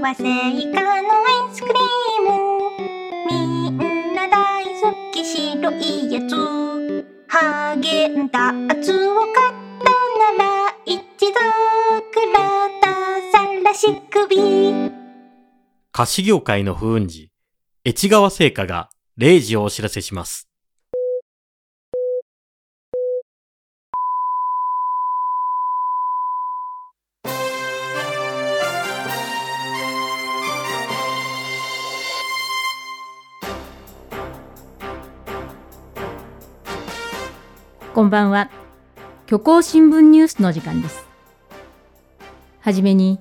はセイカのアイスクリーム。みんな大好き白いやつ。ハーゲンダーツを買ったなら一度くらたさらし首。菓子業界の不運時、越川製菓が0時をお知らせします。こんばんは。虚構新聞ニュースの時間です。はじめに、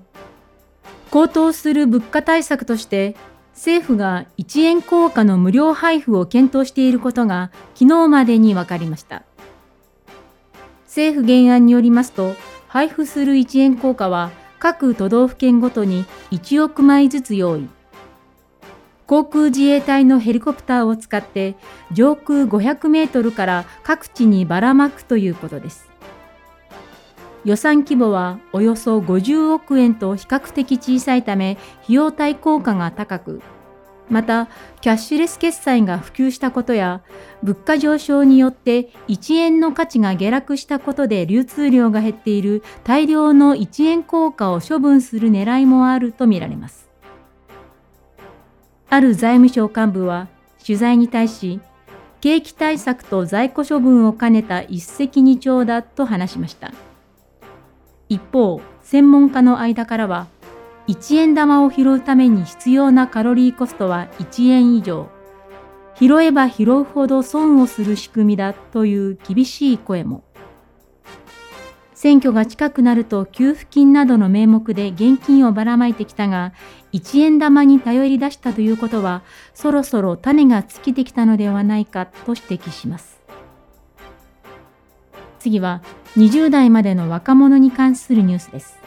高騰する物価対策として、政府が1円硬貨の無料配布を検討していることが昨日までに分かりました。政府原案によりますと、配布する1円硬貨は各都道府県ごとに1億枚ずつ用意。航空自衛隊のヘリコプターを使って上空500メートルから各地にばらまくということです。予算規模はおよそ50億円と比較的小さいため費用対効果が高く、またキャッシュレス決済が普及したことや物価上昇によって1円の価値が下落したことで流通量が減っている大量の1円硬貨を処分する狙いもあるとみられます。ある財務省幹部は取材に対し、景気対策と在庫処分を兼ねた一石二鳥だと話しました。一方、専門家の間からは、1円玉を拾うために必要なカロリーコストは1円以上、拾えば拾うほど損をする仕組みだという厳しい声も。選挙が近くなると給付金などの名目で現金をばらまいてきたが、1円玉に頼り出したということは、そろそろ種が尽きてきたのではないかと指摘します。次は、20代までの若者に関するニュースです。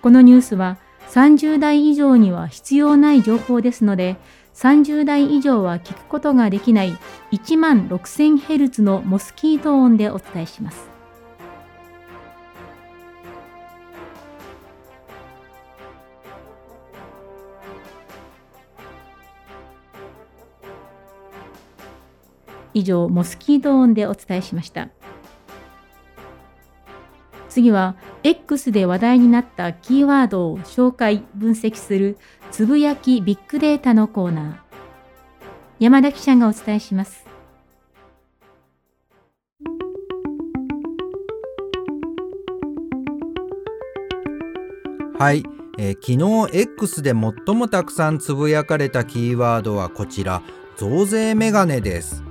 このニュースは、30代以上には必要ない情報ですので、30代以上は聞くことができない1万 6000Hz のモスキート音でお伝えします。以上、モスキート音でお伝えしました。次は、X で話題になったキーワードを紹介、分析するつぶやきビッグデータのコーナー。山田記者がお伝えします。はい、えー昨日 X で最もたくさんつぶやかれたキーワードはこちら増税メガネです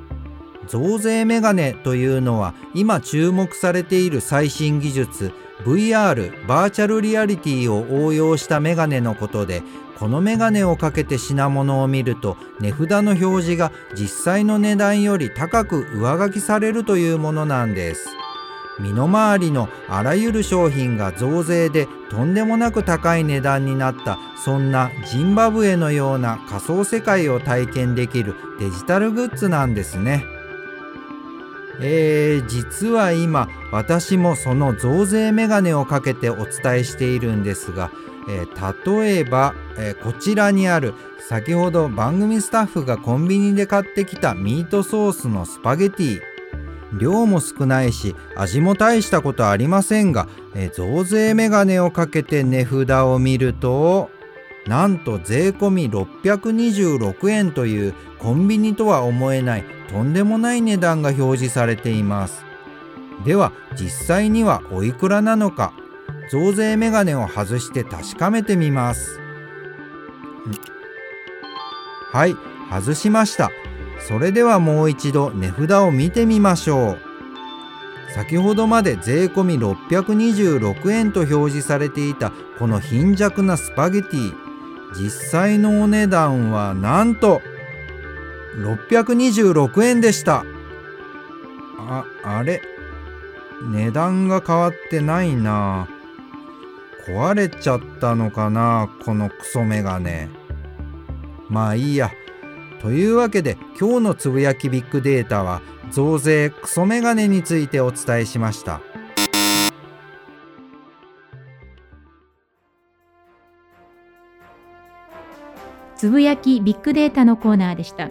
増税メガネというのは今注目されている最新技術 VR バーチャルリアリティを応用したメガネのことでこのメガネをかけて品物を見ると値札の表示が実際の値段より高く上書きされるというものなんです身の回りのあらゆる商品が増税でとんでもなく高い値段になったそんなジンバブエのような仮想世界を体験できるデジタルグッズなんですね。えー、実は今私もその増税メガネをかけてお伝えしているんですが、えー例えば、えーこちらにある先ほど番組スタッフがコンビニで買ってきたミートソースのスパゲティ。量も少ないし味も大したことありませんが、えー増税メガネをかけて値札を見るとなんと税込み626円というコンビニとは思えないとんでもない値段が表示されています。では実際にはおいくらなのか増税メガネを外して確かめてみます。はい外しました。それではもう一度値札を見てみましょう。先ほどまで税込み626円と表示されていたこの貧弱なスパゲティ。実際のお値段はなんと626円でした。ああれ？値段が変わってないな。壊れちゃったのかなこのクソメガネ。まあいいや。というわけで今日のつぶやきビッグデータは増税クソメガネについてお伝えしました。つぶやきビッグデータのコーナーでした。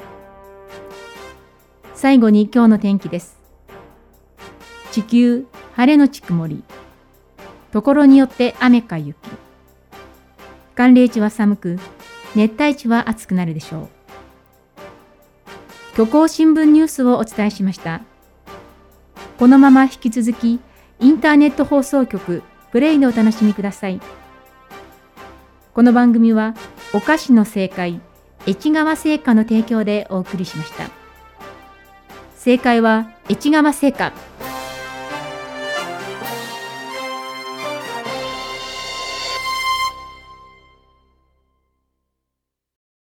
最後に今日の天気です。地球、晴れのち曇り。ところによって雨か雪。寒冷地は寒く、熱帯地は暑くなるでしょう。虚構新聞ニュースをお伝えしました。このまま引き続き、インターネット放送局プレイでお楽しみください。この番組は、お菓子の正解、越川製菓の提供でお送りしました。正解は越川製菓。